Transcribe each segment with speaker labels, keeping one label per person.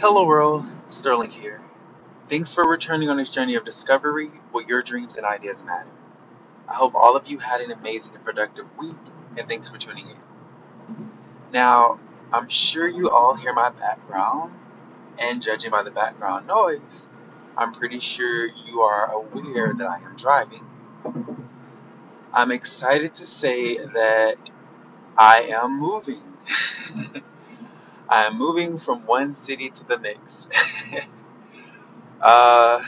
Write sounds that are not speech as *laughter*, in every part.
Speaker 1: Hello world, Sterling here. Thanks for returning on this journey of discovery where your dreams and ideas matter. I hope all of you had an amazing and productive week, and thanks for tuning in. Now, I'm sure you all hear my background, and judging by the background noise, I'm pretty sure you are aware that I am driving. I'm excited to say that I am moving. *laughs* I am moving from one city to the next. *laughs* uh,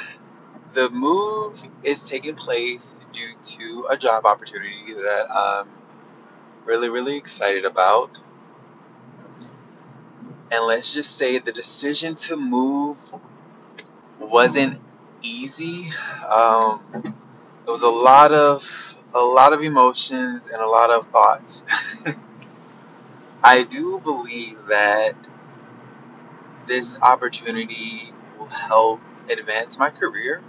Speaker 1: the move is taking place due to a job opportunity that I'm really, really excited about. And let's just say the decision to move wasn't easy. Um, it was a lot of a lot of emotions and a lot of thoughts. *laughs* I do believe that this opportunity will help advance my career,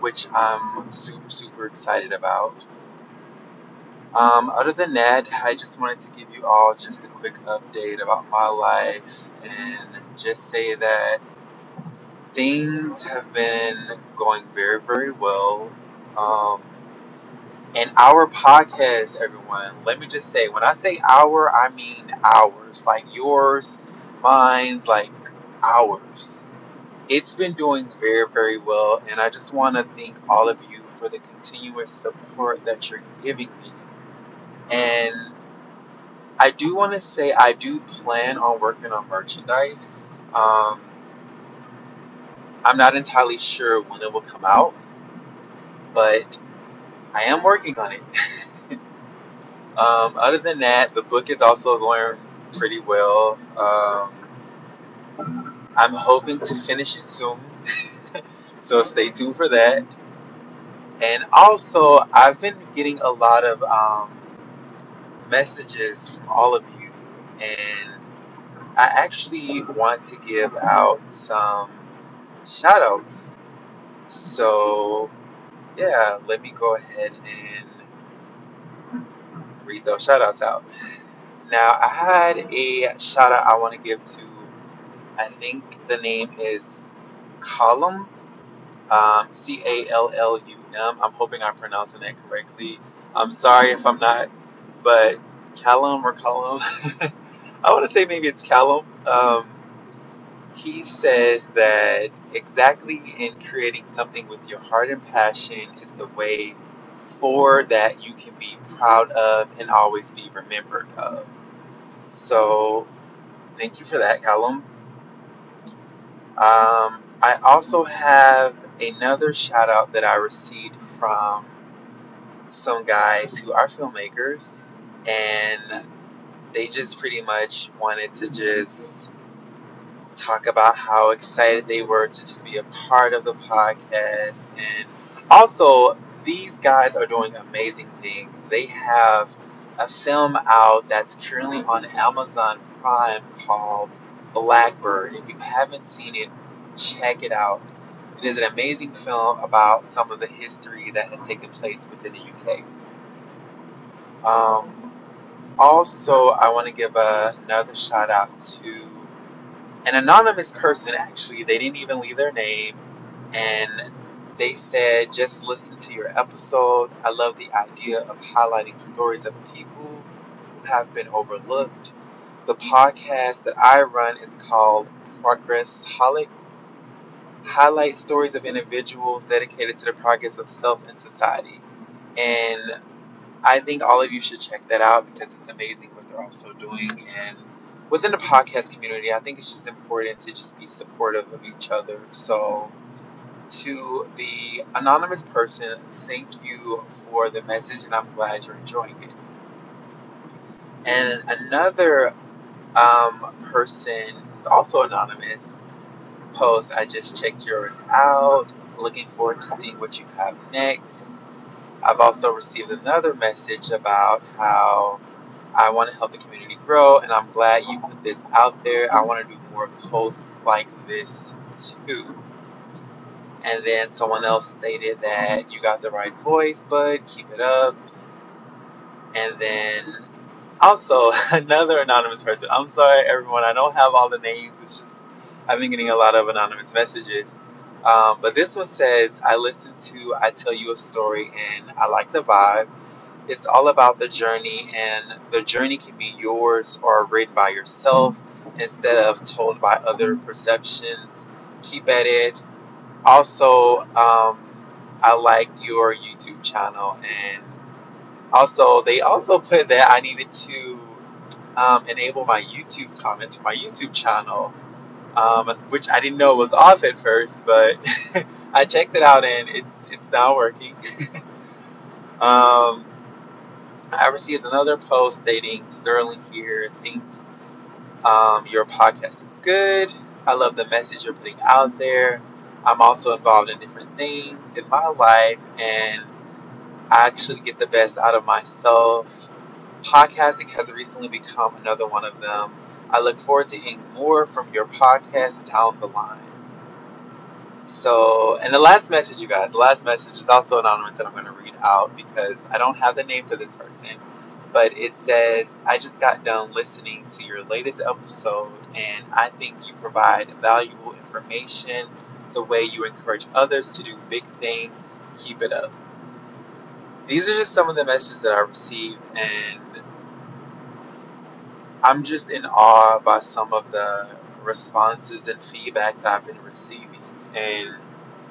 Speaker 1: which I'm super, super excited about. Um, other than that, I just wanted to give you all just a quick update about my life and just say that things have been going very, very well. Um, and our podcast, everyone, let me just say, when I say our, I mean ours, like yours, mine's, like ours. It's been doing very, very well, and I just want to thank all of you for the continuous support that you're giving me. And I do want to say I do plan on working on merchandise. Um, I'm not entirely sure when it will come out, but I am working on it. *laughs* um, other than that, the book is also going pretty well. Um, I'm hoping to finish it soon, *laughs* so stay tuned for that. And also, I've been getting a lot of um, messages from all of you, and I actually want to give out some shout outs. So, yeah, let me go ahead and read those shout outs out. Now, I had a shout out I want to give to, I think the name is Column, um, C A L L U M. I'm hoping I'm pronouncing that correctly. I'm sorry if I'm not, but Callum or Callum, *laughs* I want to say maybe it's Callum. Um, he says that exactly in creating something with your heart and passion is the way for that you can be proud of and always be remembered of. So, thank you for that, Callum. Um, I also have another shout out that I received from some guys who are filmmakers, and they just pretty much wanted to just talk about how excited they were to just be a part of the podcast. And also, these guys are doing amazing things. They have a film out that's currently on Amazon Prime called Blackbird. If you haven't seen it, check it out. It is an amazing film about some of the history that has taken place within the UK. Um, also, I want to give a, another shout out to an anonymous person, actually. They didn't even leave their name, and they said, just listen to your episode. I love the idea of highlighting stories of people who have been overlooked. The podcast that I run is called Progress Holic. Highlight stories of individuals dedicated to the progress of self and society. And I think all of you should check that out because it's amazing what they're also doing. And within the podcast community, I think it's just important to just be supportive of each other. So, to the anonymous person, thank you for the message, and I'm glad you're enjoying it. And another um, person who's also anonymous post, I just checked yours out. Looking forward to seeing what you have next. I've also received another message about how I want to help the community grow, and I'm glad you put this out there. I want to do more posts like this too. And then someone else stated that you got the right voice, bud, keep it up. And then also *laughs* another anonymous person. I'm sorry, everyone. I don't have all the names. It's just I've been getting a lot of anonymous messages. Um, but this one says, I listened to I Tell You a Story and I like the vibe. It's all about the journey, and the journey can be yours or written by yourself instead of told by other perceptions. Keep at it. Also, um, I like your YouTube channel, and also they also put that I needed to um, enable my YouTube comments for my YouTube channel, um, which I didn't know was off at first, but *laughs* I checked it out and it's it's now working. *laughs* um, I received another post stating Sterling here thinks um, your podcast is good. I love the message you're putting out there. I'm also involved in different things in my life, and I actually get the best out of myself. Podcasting has recently become another one of them. I look forward to hearing more from your podcast down the line. So, and the last message, you guys, the last message is also anonymous that I'm going to read out because I don't have the name for this person. But it says, I just got done listening to your latest episode, and I think you provide valuable information the way you encourage others to do big things. Keep it up. These are just some of the messages that I received, and I'm just in awe by some of the responses and feedback that I've been receiving. And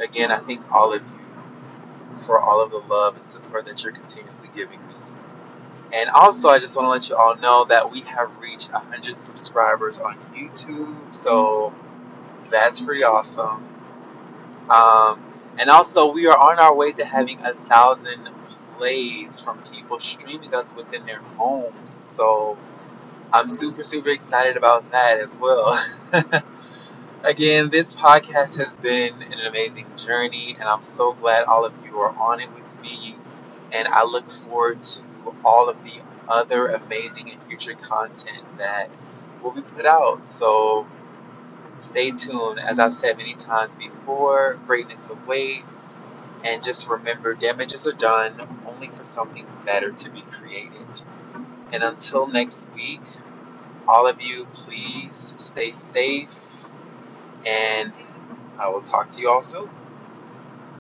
Speaker 1: again, I thank all of you for all of the love and support that you're continuously giving me. And also, I just want to let you all know that we have reached 100 subscribers on YouTube, so that's pretty awesome. Um, and also, we are on our way to having a thousand plays from people streaming us within their homes. So I'm super, super excited about that as well. *laughs* Again, this podcast has been an amazing journey, and I'm so glad all of you are on it with me. And I look forward to all of the other amazing and future content that will be put out. So stay tuned. As I've said many times before, greatness awaits. And just remember, damages are done only for something better to be created. And until next week, all of you, please stay safe and I will talk to you all soon.